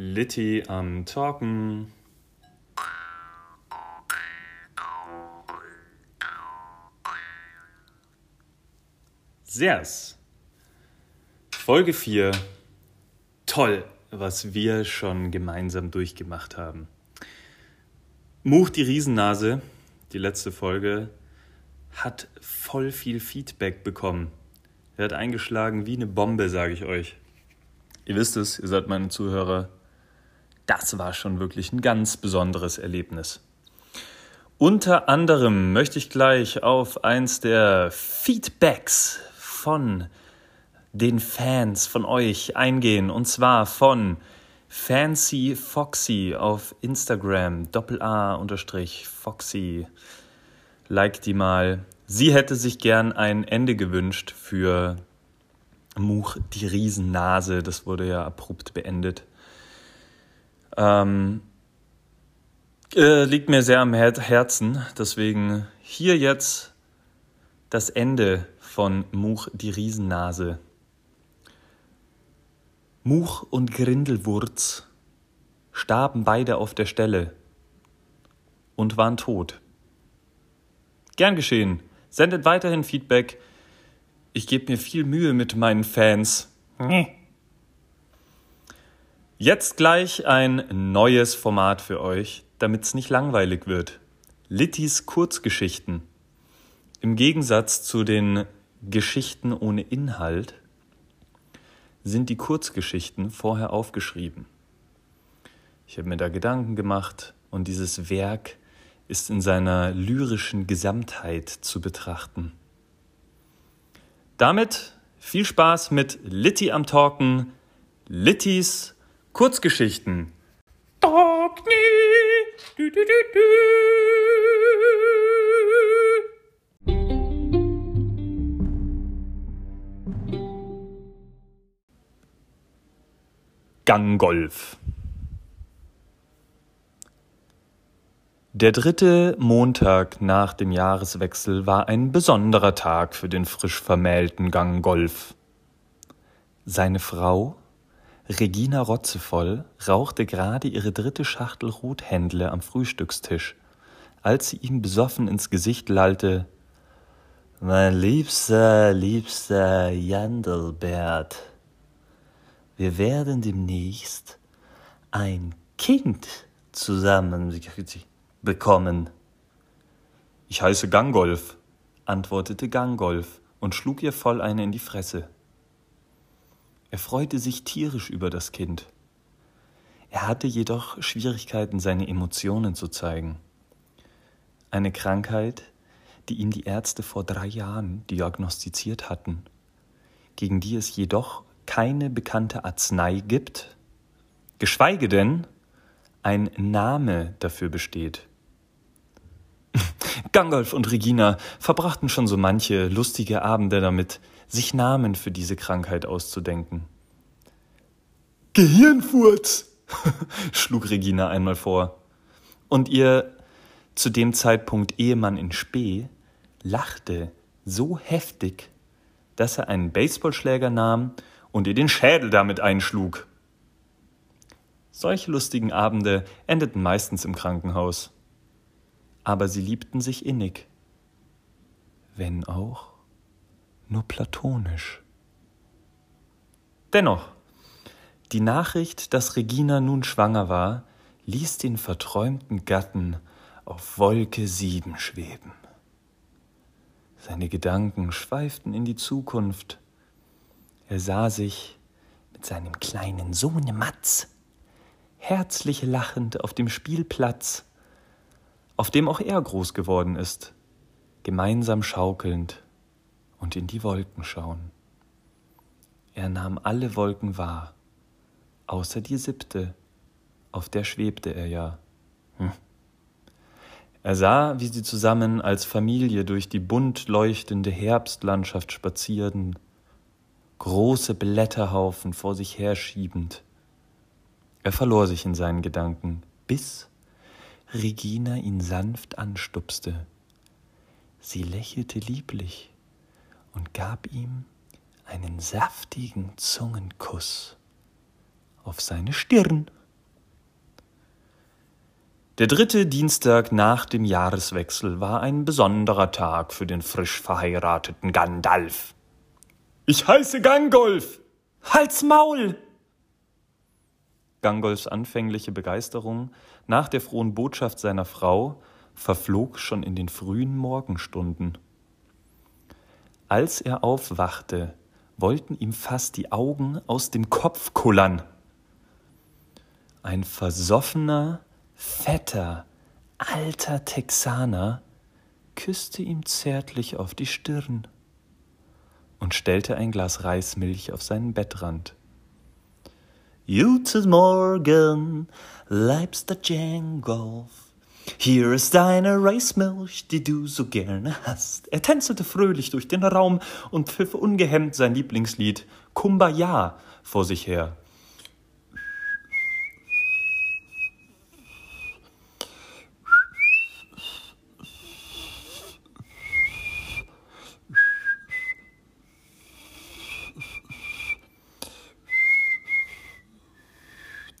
Litty am Talken. Sehrs. Folge 4. Toll, was wir schon gemeinsam durchgemacht haben. Much die Riesennase, die letzte Folge, hat voll viel Feedback bekommen. Er hat eingeschlagen wie eine Bombe, sage ich euch. Ihr wisst es, ihr seid meine Zuhörer. Das war schon wirklich ein ganz besonderes Erlebnis. Unter anderem möchte ich gleich auf eins der Feedbacks von den Fans von euch eingehen. Und zwar von Fancy Foxy auf Instagram, Doppel A unterstrich Foxy. Like die mal. Sie hätte sich gern ein Ende gewünscht für Much die Riesennase. Das wurde ja abrupt beendet. Ähm, äh, liegt mir sehr am Her Herzen. Deswegen hier jetzt das Ende von Much die Riesennase. Much und Grindelwurz starben beide auf der Stelle und waren tot. Gern geschehen. Sendet weiterhin Feedback. Ich gebe mir viel Mühe mit meinen Fans. Jetzt gleich ein neues Format für euch, damit es nicht langweilig wird. Littys Kurzgeschichten. Im Gegensatz zu den Geschichten ohne Inhalt sind die Kurzgeschichten vorher aufgeschrieben. Ich habe mir da Gedanken gemacht und dieses Werk ist in seiner lyrischen Gesamtheit zu betrachten. Damit viel Spaß mit Litty am Talken, Littys Kurzgeschichten. Ganggolf. Der dritte Montag nach dem Jahreswechsel war ein besonderer Tag für den frisch vermählten Ganggolf. Seine Frau, Regina Rotzevoll, rauchte gerade ihre dritte Schachtel Rothändle am Frühstückstisch, als sie ihm besoffen ins Gesicht lallte Mein liebster, liebster Jandelbert, wir werden demnächst ein Kind zusammen bekommen. Ich heiße Gangolf, antwortete Gangolf und schlug ihr voll eine in die Fresse. Er freute sich tierisch über das Kind. Er hatte jedoch Schwierigkeiten, seine Emotionen zu zeigen. Eine Krankheit, die ihm die Ärzte vor drei Jahren diagnostiziert hatten, gegen die es jedoch keine bekannte Arznei gibt, geschweige denn ein Name dafür besteht. Gangolf und Regina verbrachten schon so manche lustige Abende damit, sich Namen für diese Krankheit auszudenken. Gehirnfurz, schlug Regina einmal vor. Und ihr zu dem Zeitpunkt Ehemann in Spee lachte so heftig, dass er einen Baseballschläger nahm und ihr den Schädel damit einschlug. Solche lustigen Abende endeten meistens im Krankenhaus. Aber sie liebten sich innig, wenn auch nur platonisch. Dennoch, die Nachricht, dass Regina nun schwanger war, ließ den verträumten Gatten auf Wolke sieben schweben. Seine Gedanken schweiften in die Zukunft, er sah sich mit seinem kleinen Sohne Matz herzlich lachend auf dem Spielplatz, auf dem auch er groß geworden ist, gemeinsam schaukelnd und in die Wolken schauen. Er nahm alle Wolken wahr, außer die siebte, auf der schwebte er ja. Hm. Er sah, wie sie zusammen als Familie durch die bunt leuchtende Herbstlandschaft spazierten, große Blätterhaufen vor sich herschiebend. Er verlor sich in seinen Gedanken, bis Regina ihn sanft anstupste. Sie lächelte lieblich und gab ihm einen saftigen Zungenkuss auf seine Stirn. Der dritte Dienstag nach dem Jahreswechsel war ein besonderer Tag für den frisch verheirateten Gandalf. Ich heiße Gangolf. Halt's Maul! Gangolfs anfängliche Begeisterung nach der frohen Botschaft seiner Frau verflog schon in den frühen Morgenstunden. Als er aufwachte, wollten ihm fast die Augen aus dem Kopf kullern. Ein versoffener, fetter, alter Texaner küsste ihm zärtlich auf die Stirn und stellte ein Glas Reismilch auf seinen Bettrand. Guten Morgen, Leibster Jangolf. Hier ist deine Reismilch, die du so gerne hast. Er tänzelte fröhlich durch den Raum und pfiff ungehemmt sein Lieblingslied Kumbaya vor sich her.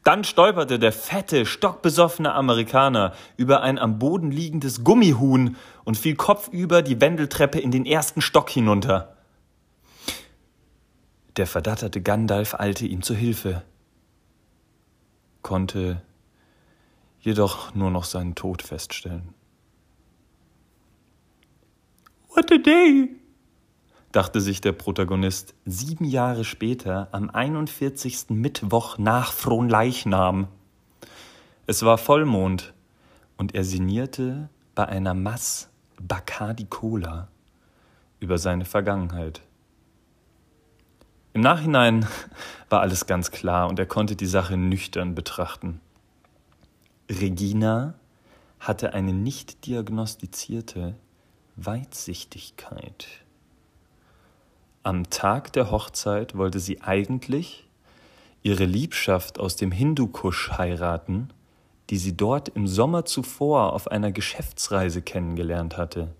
Dann stolperte der fette, stockbesoffene Amerikaner über ein am Boden liegendes Gummihuhn und fiel kopfüber die Wendeltreppe in den ersten Stock hinunter. Der verdatterte Gandalf eilte ihm zu Hilfe, konnte jedoch nur noch seinen Tod feststellen. What a day! Dachte sich der Protagonist sieben Jahre später am 41. Mittwoch nach Fronleichnam. Es war Vollmond und er sinnierte bei einer Mass Bacardi Cola über seine Vergangenheit. Im Nachhinein war alles ganz klar und er konnte die Sache nüchtern betrachten. Regina hatte eine nicht diagnostizierte Weitsichtigkeit. Am Tag der Hochzeit wollte sie eigentlich ihre Liebschaft aus dem Hindukusch heiraten, die sie dort im Sommer zuvor auf einer Geschäftsreise kennengelernt hatte.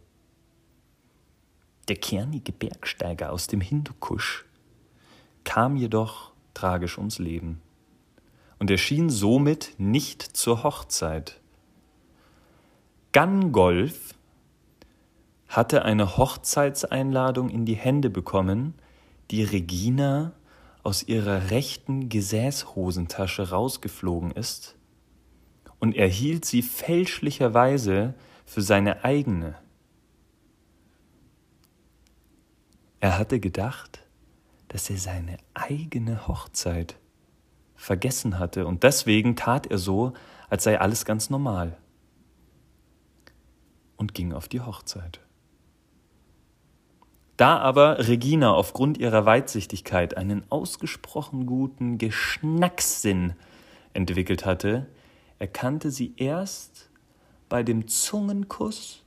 Der kernige Bergsteiger aus dem Hindukusch kam jedoch tragisch ums Leben und erschien somit nicht zur Hochzeit. Gangolf hatte eine Hochzeitseinladung in die Hände bekommen, die Regina aus ihrer rechten Gesäßhosentasche rausgeflogen ist und erhielt sie fälschlicherweise für seine eigene. Er hatte gedacht, dass er seine eigene Hochzeit vergessen hatte und deswegen tat er so, als sei alles ganz normal und ging auf die Hochzeit. Da aber Regina aufgrund ihrer Weitsichtigkeit einen ausgesprochen guten Geschnackssinn entwickelt hatte, erkannte sie erst bei dem Zungenkuss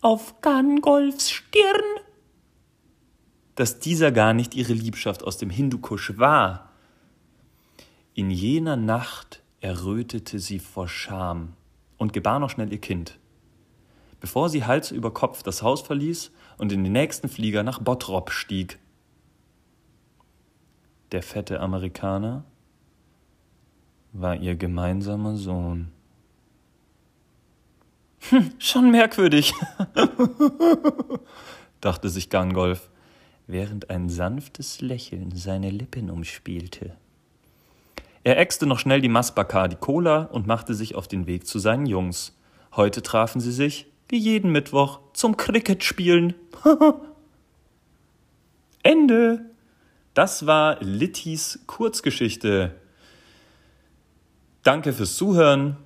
auf Gangolfs Stirn, dass dieser gar nicht ihre Liebschaft aus dem Hindukusch war. In jener Nacht errötete sie vor Scham und gebar noch schnell ihr Kind. Bevor sie Hals über Kopf das Haus verließ, und in den nächsten Flieger nach Bottrop stieg. Der fette Amerikaner war ihr gemeinsamer Sohn. Hm, schon merkwürdig, dachte sich Gangolf, während ein sanftes Lächeln seine Lippen umspielte. Er äxte noch schnell die Mass die Cola und machte sich auf den Weg zu seinen Jungs. Heute trafen sie sich wie jeden Mittwoch zum Cricket spielen. Ende. Das war Littys Kurzgeschichte. Danke fürs Zuhören.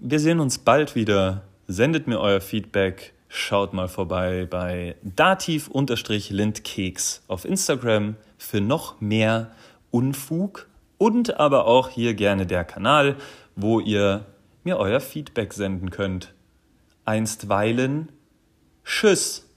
Wir sehen uns bald wieder. Sendet mir euer Feedback. Schaut mal vorbei bei dativ-lindkeks auf Instagram für noch mehr Unfug und aber auch hier gerne der Kanal, wo ihr mir euer Feedback senden könnt einstweilen Tschüss.